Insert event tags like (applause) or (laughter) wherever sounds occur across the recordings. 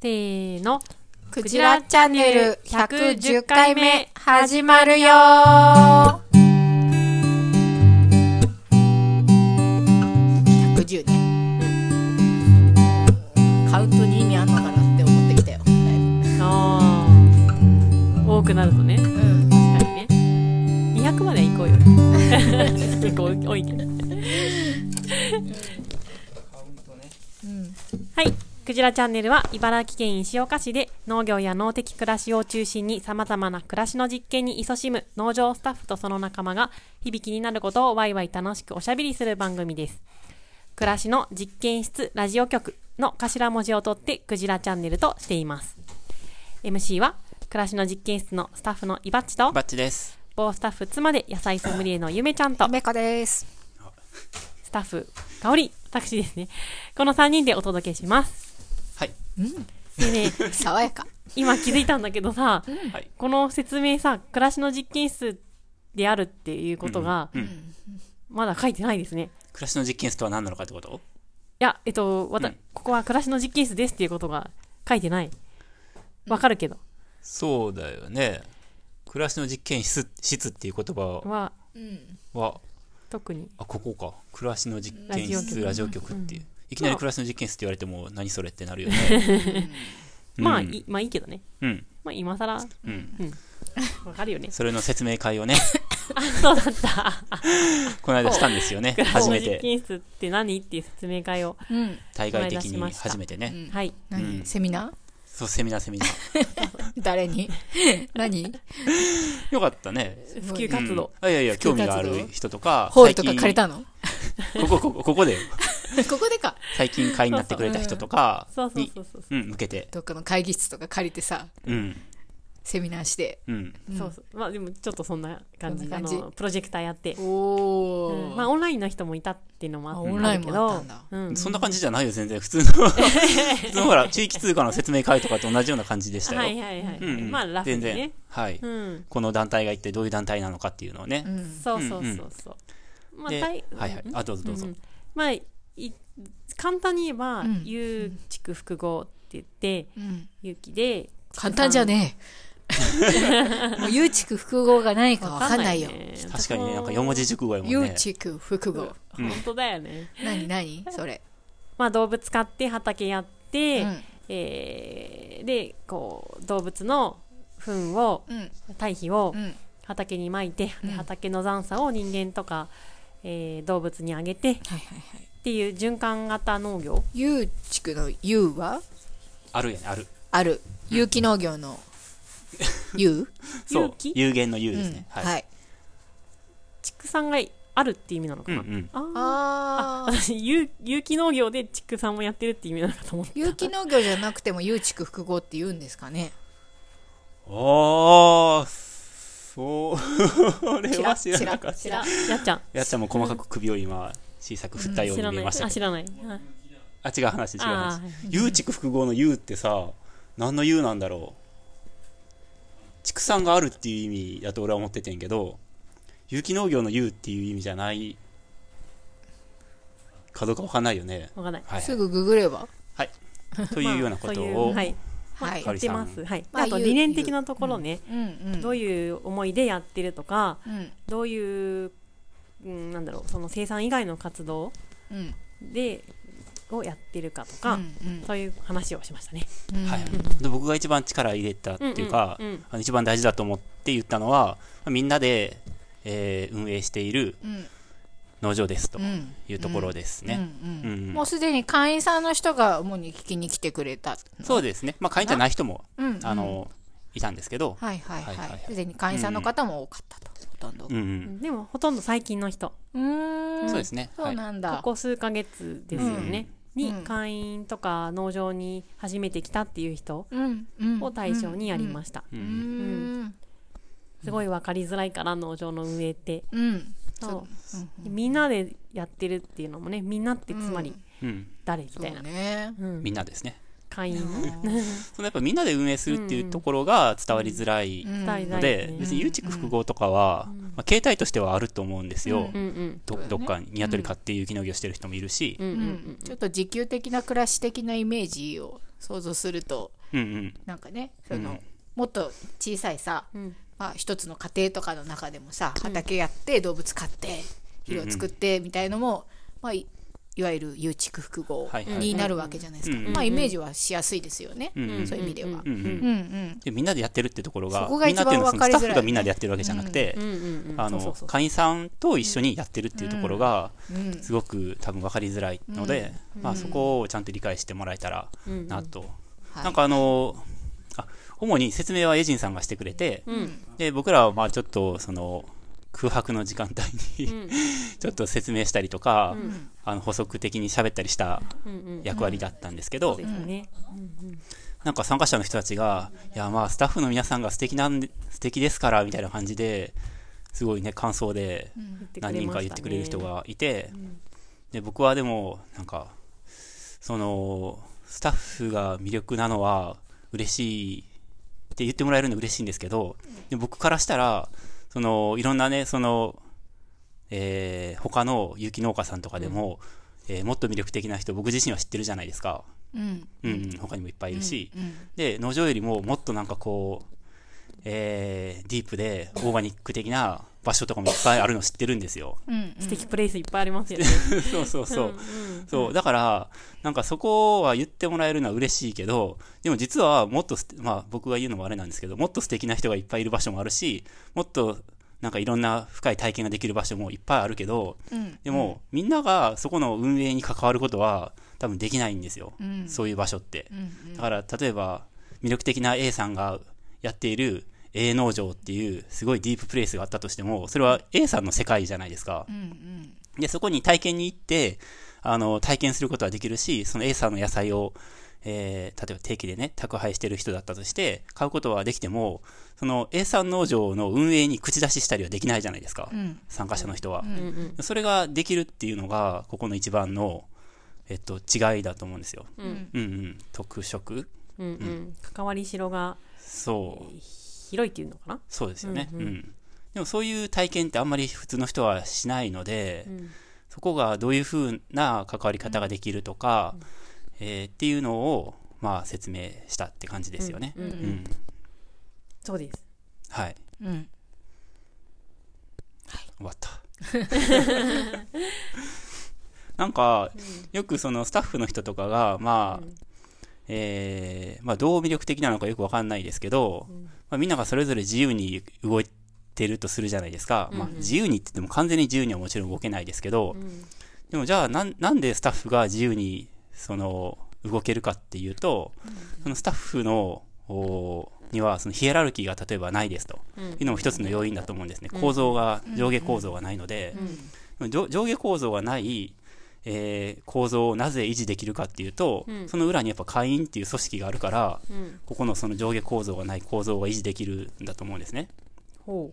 せーの。クジラチャンネル110回目始まるよー110ね。カウントに意味あんのかなって思ってきたよ。あー多くなるとね。ぶうん。確かにね。200までは行こうよ。(laughs) 結構多いけど。クジラチャンネルは茨城県石岡市で農業や農的暮らしを中心に様々な暮らしの実験に勤しむ農場スタッフとその仲間が響きになることをワイワイ楽しくおしゃべりする番組です。暮らしの実験室ラジオ局の頭文字を取ってクジラチャンネルとしています。MC は暮らしの実験室のスタッフのイバッチとバッチです。某スタッフ妻で野菜ソムリエのゆめちゃんとメカです。スタッフ香り私ですね。この3人でお届けします。はい。でね、爽やか。今気づいたんだけどさ、はい。この説明さ、暮らしの実験室であるっていうことが、うんうんまだ書いてないですね。暮らしの実験室とは何なのかってこと？いや、えっと、わた、うんここは暮らしの実験室ですっていうことが書いてない。わかるけど。そうだよね。暮らしの実験室室っていう言葉は、うん。は、特に。あ、ここか。暮らしの実験室ララジオ局っていう。いきなり暮らしの実験室って言われても何それってなるよね。(laughs) まあ、うんいまあいいけどね。うん。まあ今更、うん。わかるよね。それの説明会をね、(laughs) そうだった。(laughs) この間したんですよね。初めて。験室って何っていう説明会を。うん。対外的に初めてね。はい。何、うんセミナそう、セミナーセミナー。ー誰に？何？よかったね。普及活動。うんあいやいや、興味がある人とか、ホールとか借りたの？ここ、ここ、ここでよ。(laughs) ここでか。最近会員になってくれた人とかそうそうにそうそう。うん、向けて。どっかの会議室とか借りてさ、うん。セミナーして。うん。そうそう。まあでもちょっとそんな感じ。あそんな感じ？の、プロジェクターやって。おー。うんまあオンラインの人もいたっていうのもああっオンラインもあったけんだ。ど、うん。そんな感じじゃないよ、全然。普通の、(laughs) 普通のほら、地域通貨の説明会とかと同じような感じでしたよ。はいはいはい。うんうんまあラフに全然ね。。はい。うん。この団体が一体どういう団体なのかっていうのをねう。ん。そうそうそうそう。まあ、はいいはい。あ、どうぞどうぞん。まあ、い簡単に言えばうん、有畜複合って言って、うん。有機で、簡単じゃねえ。(laughs) もう、有畜複合が何かわかんないよ。ね確かにね、なんか四文字熟語やもん有ね。畜複合。本当だよね。何何？それ。まあ動物飼って畑やって、うん。えーで、こう、動物の糞を、うん。堆肥をうん。畑にまいて、でうん畑の残渣を人間とか、えー動物にあげてっはいはいはい。ていう循環型農業？有畜の有は？あるやね、ある。ある。有機農業の (laughs) 有そう有機？有限の有うんですね。。ははい。い。畜産があるって意味なのかな、うんうん。あーああ。私有有機農業で畜産もやってるって意味なのかと思って有機農業じゃなくても有畜複合って言うんですかねあー、そ (laughs) れは知らなかった。知らやっちゃんやっちゃんも細かく首を今、小さく振ったように見えましたけど。あ知らないはいあ、違う話、違うあ話ー。有畜複合の有ってさ、何の有なんだろう。畜産があるっていう意味だと俺は思っててんけど、有機農業の有っていう意味じゃないかどうかわかんないよね。わかんないはい。すぐググればはい。というようなことまあはい。はいやってます。はい。まあと理念的なところね。う。んうん。どういう思いでやってるとかうん。どういううんなんだろうその生産以外の活動うん。でをやってるかとか、うんそういう話をしましたね。うんはい、で僕が一番力入れたっていうか、うんうんうん。あの一番大事だと思って言ったのはみんなで、えー運営しているうん農場ですとうんいうところですね。もうすでに会員さんの人が主に聞きに来てくれた。のそうですね、まあ、会員じゃない人も、うん。うん。あのいたんですけど、はいはいはい。はいはいはい。すでに会員さんの方も多かったと。ほとんど。うんうん。でもほとんど最近の人。うーん。そうですね、そうはいなんだ。ここ数ヶ月ですよね、にうん。会員とか農場に初めて来たっていう人を対象にやりました、すごい分かりづらいから農場の運営って。うんそう。みんなでやってるっていうのもねみんなってつまり誰みたいな、ね。うん。みんなですね。会員。(laughs) そのやっぱみんなで運営するっていうところが伝わりづらいので、別に有畜複合とかは、まあ、形態としてはあると思うんですよ。うんうんどどっかに鶏飼って有機農業してる人もいるし、うんううんん。ちょっと自給的な暮らし的なイメージを想像するとうんうん。なんかねその、うん。もっと小さいさ、うんまあ、一つの家庭とかの中でもさ畑やって動物飼って肥料作ってみたいのも、まあ、いいわゆる有畜複合になるわけじゃないですか、うんまあ、イメージはしやすいですよね、そういう意味では。でみんなでやってるってところがそこがみんなっていうスタッフがみんなでやってるわけじゃなくて、会員さんと一緒にやってるっていうところがうんすごく多分分かりづらいので、まあ、そこをちゃんと理解してもらえたらうんなと、はい。なんかあのあ主に説明はエジンさんがしてくれて、うん。で僕らはまあちょっとその空白の時間帯に、うん。(laughs) ちょっと説明したりとか、ん。あの補足的に喋ったりした役割だったんですけど、なんか参加者の人たちが、いやまあスタッフの皆さんが素敵なんで、素敵ですから、みたいな感じで、すごいね、感想で何人か言ってくれる人がいて、で、僕はでも、なんか、その、スタッフが魅力なのは嬉しいって言ってもらえるの嬉しいんですけど、で僕からしたら、その、いろんなね、その、えー他の有機農家さんとかでも、えーもっと魅力的な人、僕自身は知ってるじゃないですか。うん。うん、うん、他にもいっぱいいるし、うん。で、農場よりももっとなんかこう、えーディープでオーガニック的な場所とかもいっぱいあるの知ってるんですよ。うん素敵プレイスいっぱいありますよね (laughs) そうそうそう。そう、だから、なんかそこは言ってもらえるのは嬉しいけど、でも実はもっとまあ僕が言うのもあれなんですけど、もっと素敵な人がいっぱいいる場所もあるし、もっとなんかいろんな深い体験ができる場所もいっぱいあるけど、うんでも、みんながそこの運営に関わることは多分できないんですよ。うんそういう場所って。うんだから、例えば、魅力的な A さんがやっている A 農場っていう、すごいディーププレイスがあったとしても、それは A さんの世界じゃないですか。うんうんで、そこに体験に行って、あの、体験することはできるし、その A さんの野菜を、えー例えば定期でね、宅配してる人だったとして、買うことはできても、その A さん農場の運営に口出ししたりはできないじゃないですか。うん参加者の人は。うんうんそれができるっていうのが、ここの一番の、えっと、違いだと思うんですよ。うんうんうん。特色うんうん関わりしろがそう。広いっていうのかな？そうですよね。うんん、ううん。でもそういう体験ってあんまり普通の人はしないので、うん。そこがどういうふうな関わり方ができるとか、えーっていうのを、まあ、説明したって感じですよね。うんうんうん。そうです。はい。うん。終わった。(laughs) なんか、よくそのスタッフの人とかが、まあ、えーまあ、どう魅力的なのかよくわかんないですけど、まあ、みんながそれぞれ自由に動いてるとするじゃないですか。まあ、自由にって言っても完全に自由にはもちろん動けないですけど、でもじゃあなん、なんでスタッフが自由に、その、動けるかっていうと、そのスタッフの、おには、そのヒエラルキーが例えばないですと、いうのも一つの要因だと思うんですね。構造が、上下構造がないので、上上下構造がない、えー構造をなぜ維持できるかっていうと、その裏にやっぱ会員っていう組織があるから、うんここのその上下構造がない構造が維持できるんだと思うんですね。ほ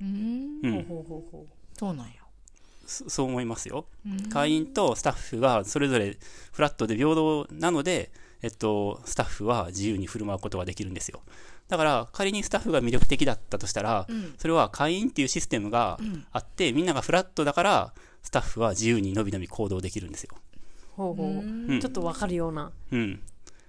うんう。うんほうほうほそうなんやそそう思いますよ。うん会員とスタッフがそれぞれフラットで平等なので、えっと、スタッフは自由に振る舞うことができるんですよ。だから、仮にスタッフが魅力的だったとしたら、ん。それは会員っていうシステムがあって、みんながフラットだから、スタッフは自由にのびのび行動できるんですよ。うほうほう。うん。ちょっとわかるような。うん。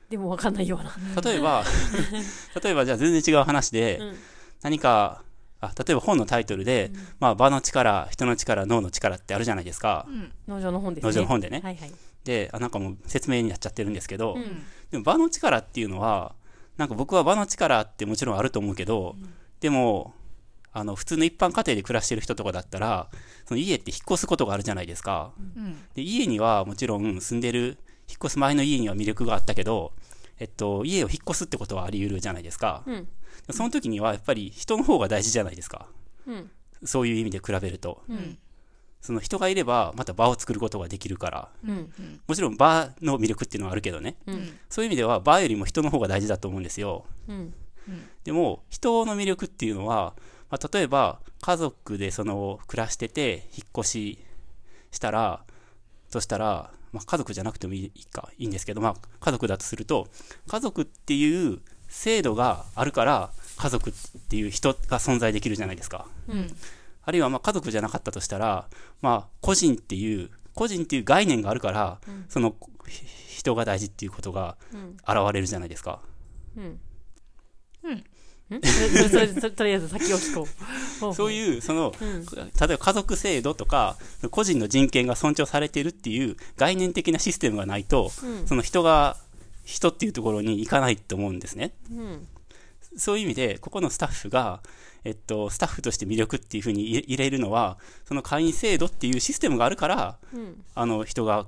でもわかんないような。例えば、(laughs) 例えばじゃあ全然違う話で、うん。何か、あ、例えば本のタイトルで、まあ場の力、人の力、脳の力ってあるじゃないですか。農場の本ですね。農場の本でね。はいはい。で、あなんかもう説明になっちゃってるんですけど、ん。でも場の力っていうのは、なんか僕は場の力ってもちろんあると思うけど、でも、あの、普通の一般家庭で暮らしてる人とかだったら、その家って引っ越すことがあるじゃないですか。うんで、家にはもちろん住んでる、引っ越す前の家には魅力があったけど、えっと、家を引っ越すってことはあり得るじゃないですか。うんその時にはやっぱり人の方が大事じゃないですか。うんそういう意味で比べると。うんその人がいれば、また場を作ることができるから。うんもちろん場の魅力っていうのはあるけどね。うんそういう意味では場よりも人の方が大事だと思うんですよ。うんでも、人の魅力っていうのは、まあ、例えば、家族でその、暮らしてて、引っ越ししたら、そしたら、まあ、家族じゃなくてもいいか、いいんですけど、まあ、家族だとすると、家族っていう制度があるから、家族っていう人が存在できるじゃないですか。うんああるいはまあ家族じゃなかったとしたら、まあ個人っていう、個人っていう概念があるから、そのひ人が大事っていうことがうん。現れるじゃないですか。うん。うん。ん。それそれそれとりあえず先を聞こう。ほそう。ういう、その、うん。例えば家族制度とか、個人の人権が尊重されているっていう概念的なシステムがないと、うん。その人が、人っていうところに行かないと思うんですね。うん。そういう意味で、ここのスタッフが、えっと、スタッフとして魅力っていうふうに入れ入れるのは、その会員制度っていうシステムがあるから、うんあの人が、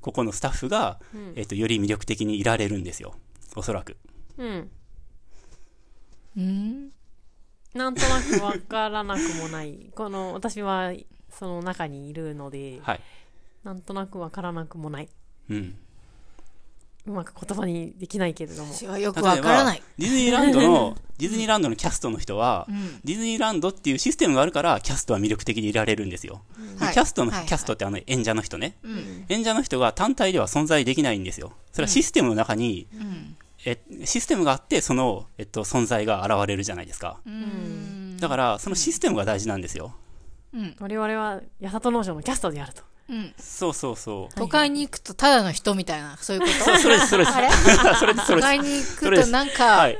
ここのスタッフが、うんえっと、より魅力的にいられるんですよ。おそらく。うんうんなんとなくわからなくもない (laughs) この私はその中にいるのではい。なんとなくわからなくもないうん。うまく言葉にできないけれども私はよくわからない。ディズニーランドの、(laughs) ディズニーランドのキャストの人は、うんディズニーランドっていうシステムがあるから、キャストは魅力的にいられるんですよ。ではいキャストの、はいキャストってあの演者の人ね。うん演者の人が単体では存在できないんですよ。それはシステムの中に、うんえシステムがあって、その、えっと、存在が現れるじゃないですか。うんだから、そのシステムが大事なんですよ。うん我々は八里農場のキャストであるとうんそうそうそう。都会に行くとただの人みたいな、そういうこと？それです、それです。あれ？(laughs) それです、それです。都会に行それですくとなんか、はい。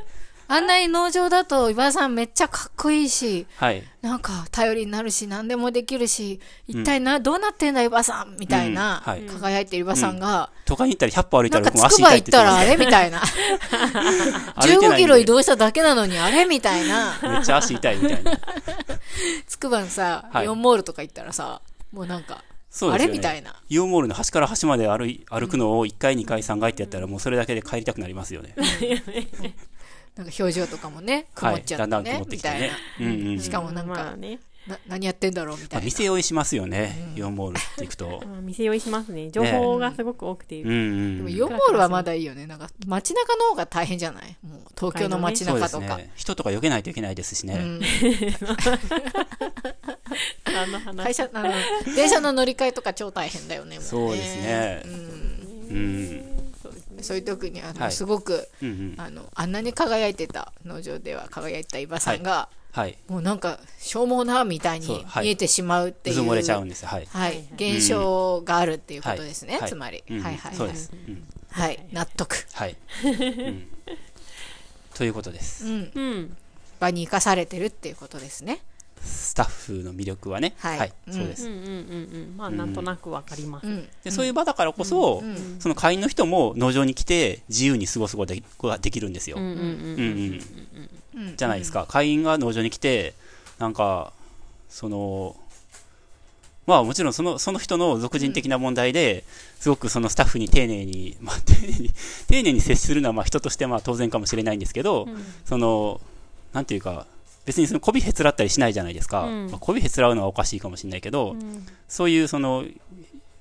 あんなに農場だと、岩田さんめっちゃかっこいいし、はい。なんか頼りになるし、何でもできるし、一体な、どうなってんだ、岩田さんみたいな、うんはい輝いてる岩田さんが、都会に行ったら100歩歩いたなんら僕も足かつくば行痛いっ言ったらあれ？(laughs) みたいな。15歩いてないんでキロ移動しただけなのにあれ？みたいな。めっちゃ足痛いみたいな。つくばのさ、はいイオンモールとか行ったらさ、もうなんか、あそうですよね。れみたいな。イオンモールの端から端まで歩い歩くのを1回、2回、3回ってやったらもうそれだけで帰りたくなりますよね。(laughs) なんか表情とかもね、曇はい。っちゃってね、だんだん曇ってきてねみたいな。。うんうん。しかもなんかまあねな何やってんだろうみたまあ、いな。店酔いしますよね。イオンモールって行くと。(laughs) まあ店酔いしますね情報がすごく多くて、うんうん。でもイオンモールはまだいいよね。なんか街中の方が大変じゃない？もう東京の街中とか。すね。人とか避けないといけないですしね。うん (laughs) 会社、あの、電車の乗り換えとか超大変だよね。もそうですねうんうん。そういう時にあの、はい。すごくうんうん。あのあんなに輝いてた農場では輝いてた伊庭さんが、はい。もうなんか消耗なみたいにそうはい。見えてしまうっていう渦漏れちゃうんですよ。はい。はい、現象があるっていうことですね、はい。つまり、うん。はいはいはい。そうです。うん。はい。納得、はい。うん。(laughs) ということです。うん、うん。場に生かされてるっていうことですねスタッフの魅力はね。はい。そうです。うんうんうんうん。まあなんとなくわかります、うん。でそういう場だからこそ、その会員の人も農場に来て自由に過ごすことができるんですよ。うんうんうんうんうんうんじゃないですか。会員が農場に来て、なんか、その、まあもちろんそのその人の俗人的な問題で、すごくそのスタッフに丁寧に、まあ丁寧に、丁寧に接するのはまあ人としてまあ当然かもしれないんですけど、その、なんていうか、別にその媚びへつらったりしないじゃないですか。うんまあ、媚びへつらうのはおかしいかもしれないけど、うんそういうその、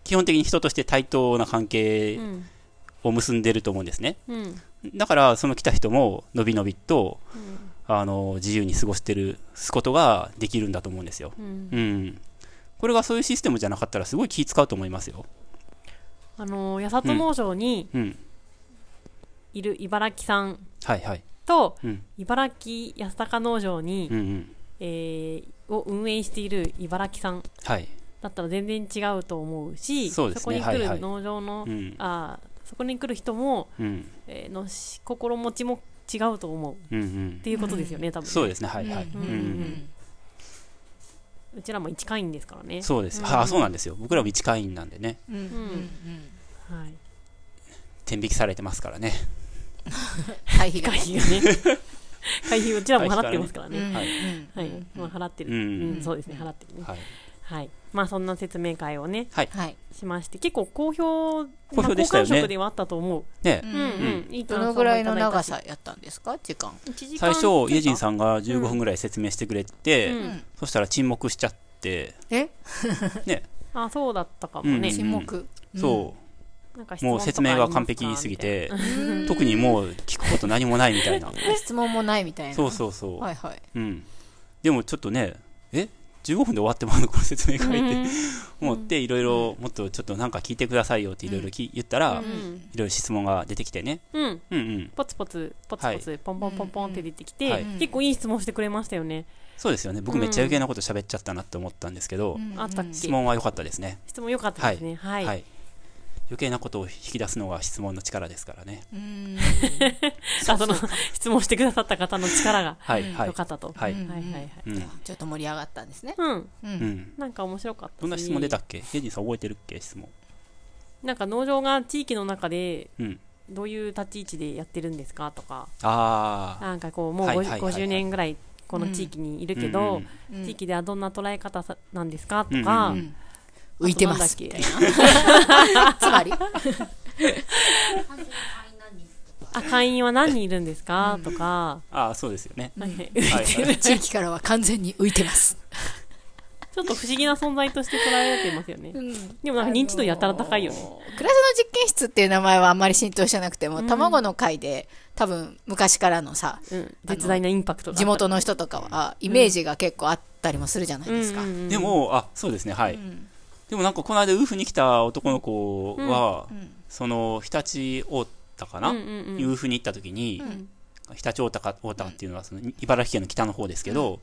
基本的に人として対等な関係うんを結んでると思うんですね。うんだから、その来た人も、のびのびと、あの、自由に過ごしてる、すことができるんだと思うんですよ。うんうん。これがそういうシステムじゃなかったら、すごい気使うと思いますよ。あの八里農場にうん。いる茨城さんはいはい。とうん。茨城安高農場に、うんうん。えーを運営している茨城さんはい。だったら全然違うと思うしそうですねこに来はいはいる農場の、うん。あーそこに来る人も、うん。えーのし心持ちも違うと思うっうんうん。ていうことですよね、多分ねそうですね、はいはい。うんうんうんうんうちらも一会員ですからねそうです。あ、そうなんですよ。僕らも一会員なんでね、うんうんうんはい天引きされてますからね。会費が会費がね。会費うちらも払ってますからね。うんはい。うんはい、まあ、払ってる、そうですね払ってるねはい。はい。まあそんな説明会をねはい。しまして結構好評好評でしたよね。ではあったと思う、ね。う、うん。んうん。いいどのぐらいの長さやったんですか？時間。1時最初、イェジンさんが15分ぐらい説明してくれて、うん。そしたら沈黙しちゃって、え？ね、あそうだったかもね、うん。沈黙。そう、もう説明が完璧すぎて、特にもう聞くこと何もないみたいな。(laughs) 質問もないみたいなそうそうそう。はいはいうん。でもちょっとね、え？15分で終わってもらうのこの説明書いて、思って、いろいろ、もっとちょっとなんか聞いてくださいよっていろいろき言ったら、いろいろ質問が出てきてね。うん。うんうん。ポツポツ、ポツポツ、ポンポンポンポンって出てきて、はい結構いい質問してくれましたよね。そうですよね。僕めっちゃ余計なこと喋っちゃったなって思ったんですけど、質問は良かったですね。質問良かったですね。はい。はい。余計なことを引き出すのが質問の力ですからね。うんあその、質問してくださった方の力が良。かったと。はい。はいはいはい。うん。ちょっと盛り上がったんですね。うん。ううんん。なんか面白かったしどんな質問出たっけ？ヘジンさん覚えてるっけ？質問。なんか農場が地域の中でうん。どういう立ち位置でやってるんですか？とか、ああ。なんかこう、もうはい 50, はいはいはい50年ぐらいこの地域にいるけうんど、うん地域ではどんな捉え方さなんですか？とか、うんうん浮いてますみあたいな。つまり？あ、会員は何人いるんですか？とか、ああ、そうですよね。はいはいはい。(laughs) 地域からは完全に浮いてます。ちょっと不思議な存在として捉えられてますよね。でもなんか認知度やたら高いよね。暮らしの実験室っていう名前はあんまり浸透してなくても、卵の会で多分昔からのさ、うん。絶大なインパクトが。地元の人とかはイメージが結構あったりもするじゃないですか。うんうんうんでも、あ、そうですね、はい。でもなんかこの間、ウーフに来た男の子は、その、日立大高な、うんうんうん。ウーフに行った時に、日立大高大高っていうのはその茨城県の北の方ですけど、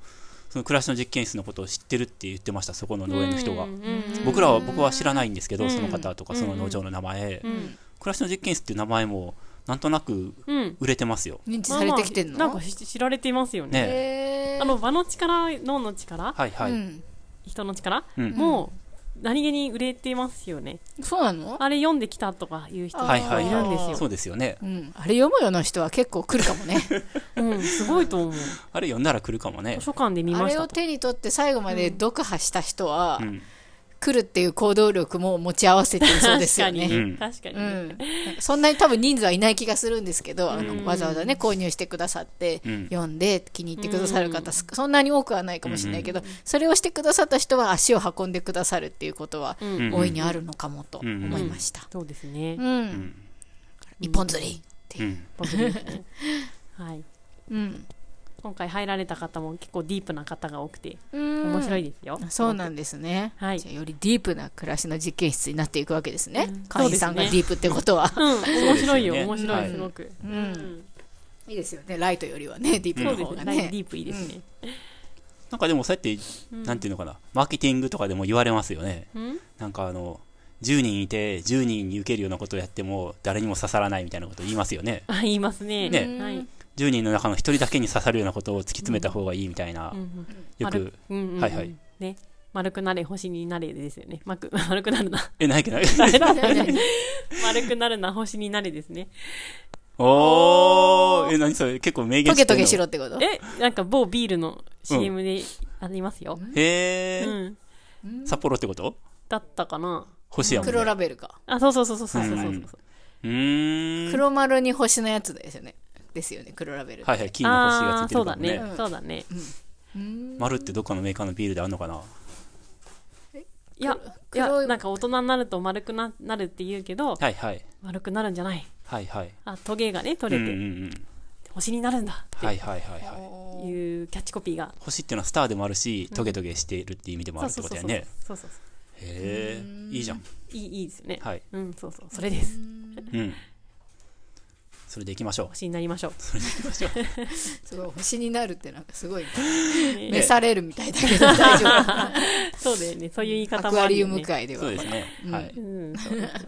その暮らしの実験室のことを知ってるって言ってました、そこの農園の人が。うんうんうん僕らは、僕は知らないんですけど、うん。その方とか、その農場の名前。ん。暮らしの実験室っていう名前も、なんとなくうん。売れてますよ。認知されてきてんの、まあまあなんかし知られていますよね。ねあの、場の力、脳の力、はいはい。うん人の力、うん。もう、何気に売れてますよね。そうなの？あれ読んできたとかいう人がはいるんですよ。そうですよね。うん、あれ読むような人は結構来るかもね。(laughs) うん、すごいと思う。あれ読んだら来るかもね図。書館で見あれをましたと。手に取って最後まで読破した人は、うん。来るっていう行動力も持ち合わせてるそうですよ確かに。ね。うん。確かに。うん、そんなに多分人数はいない気がするんですけど、あうん。のわざわざね購入してくださって、うん。読んで気に入ってくださる方、すそんなに多くはないかもしれないけど、それをしてくださった人は足を運んでくださるっていうことはうん。大いにあるのかもと思いました。そうですね。う。ん、ん。一本釣りって。いう。はい。うん今回入られた方も結構ディープな方が多くて、うん面白いですよ。そうなんですね。はいじゃあよりディープな暮らしの実験室になっていくわけですね。うん会員さんがディープってことは。うん、面白いよ、面白、はいいすごく。う。うんん。いいですよね。ライトよりはね、ディープ。の方がね。ラインディープいいですね。なんかでもそうやって、なんていうのかな、マーケティングとかでも言われますよね。うんなんかあの、10人いて、10人に受けるようなことをやっても、誰にも刺さらないみたいなこと言いますよね。あ、言いますね。ねはい。10人の中の1人だけに刺さるようなことを突き詰めた方がいいみたいな、うんうん、よく、うんうん、はいはい。ね丸くなれ星になれですよね。まく (laughs) 丸くなるな。え、ないけど。(laughs) 丸くなるな星になれですね。おーえ、何それ？結構名言してトゲトゲしろってこと？え、なんか某ビールの CM でありますよ。うん、へえ、うん。札幌ってこと？だったかな。星やもん、ね、黒ラベルか。あ、そうそうそうそうそうそうそう。うん。黒丸に星のやつですよね。ですよね、黒ラベルって。はいはい、金の星がついてあーそうだね。ね。そうだね。丸ってどっかのメーカーのビールであんのかな？いや、いや、なんか大人になると丸くななるって言うけど、はいはい。丸くなるんじゃない？はいはい。あ、トゲがね、うんうんう取れて、ん。星になるんだはいはいはいはい。っていうキャッチコピーが。星っていうのはスターでもあるし、トゲトゲしているっていう意味でもあるってことだよね。そうそうそう。へえ、いいじゃん。いい、いいですね。はい。うん、そうそう。それです。うん。それでいきましょう。星になりましょう。それでいきましょう。(laughs) すごい、星になるってなんかすごい、ね召されるみたいだけど大丈夫。(laughs) そうだよね。そういう言いア方クアリウムもあるよね。会では。そうですね。はい。うん、そうですね。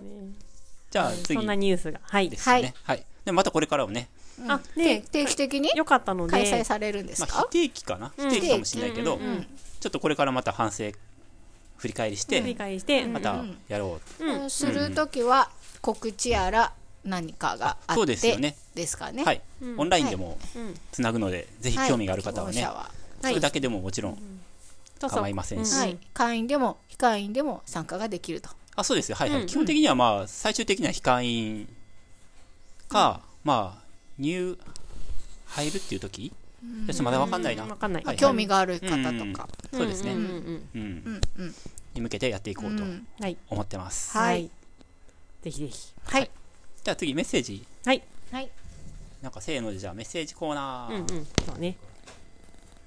じゃあ次そんなニュースが。はいで。すね。はい。で、またこれからもね、あ、定で、定期的によかったので、開催されるんですまあ、か非定期かな不定期かもしれないけど、うんうんうんちょっとこれからまた反省、振り返りし振りて、返りして、またやろう。うんするときは告知やら何かがあってそうですよねですかね。はい。オンラインでもうんつなぐので、ぜひ興味がある方はねはそれだけでももちろん構いませんしう。はい、会員でも非会員でも参加ができると。あ、そうですよ。はいはい。うん基本的にはまあ、最終的には非会員か、まあ、入、入るっていう時？ちょっとまだわかんないな。わかんない。はい興味がある方うんうんとか。そうですね。うんうんうんうん。うんうんに向けてやっていこうとうんはい。思ってます。はい。ぜひぜひ。はい。じゃあ次メッセージ。はい。はい。なんかせーのでじゃあメッセージコーナー。うんうん。そうね。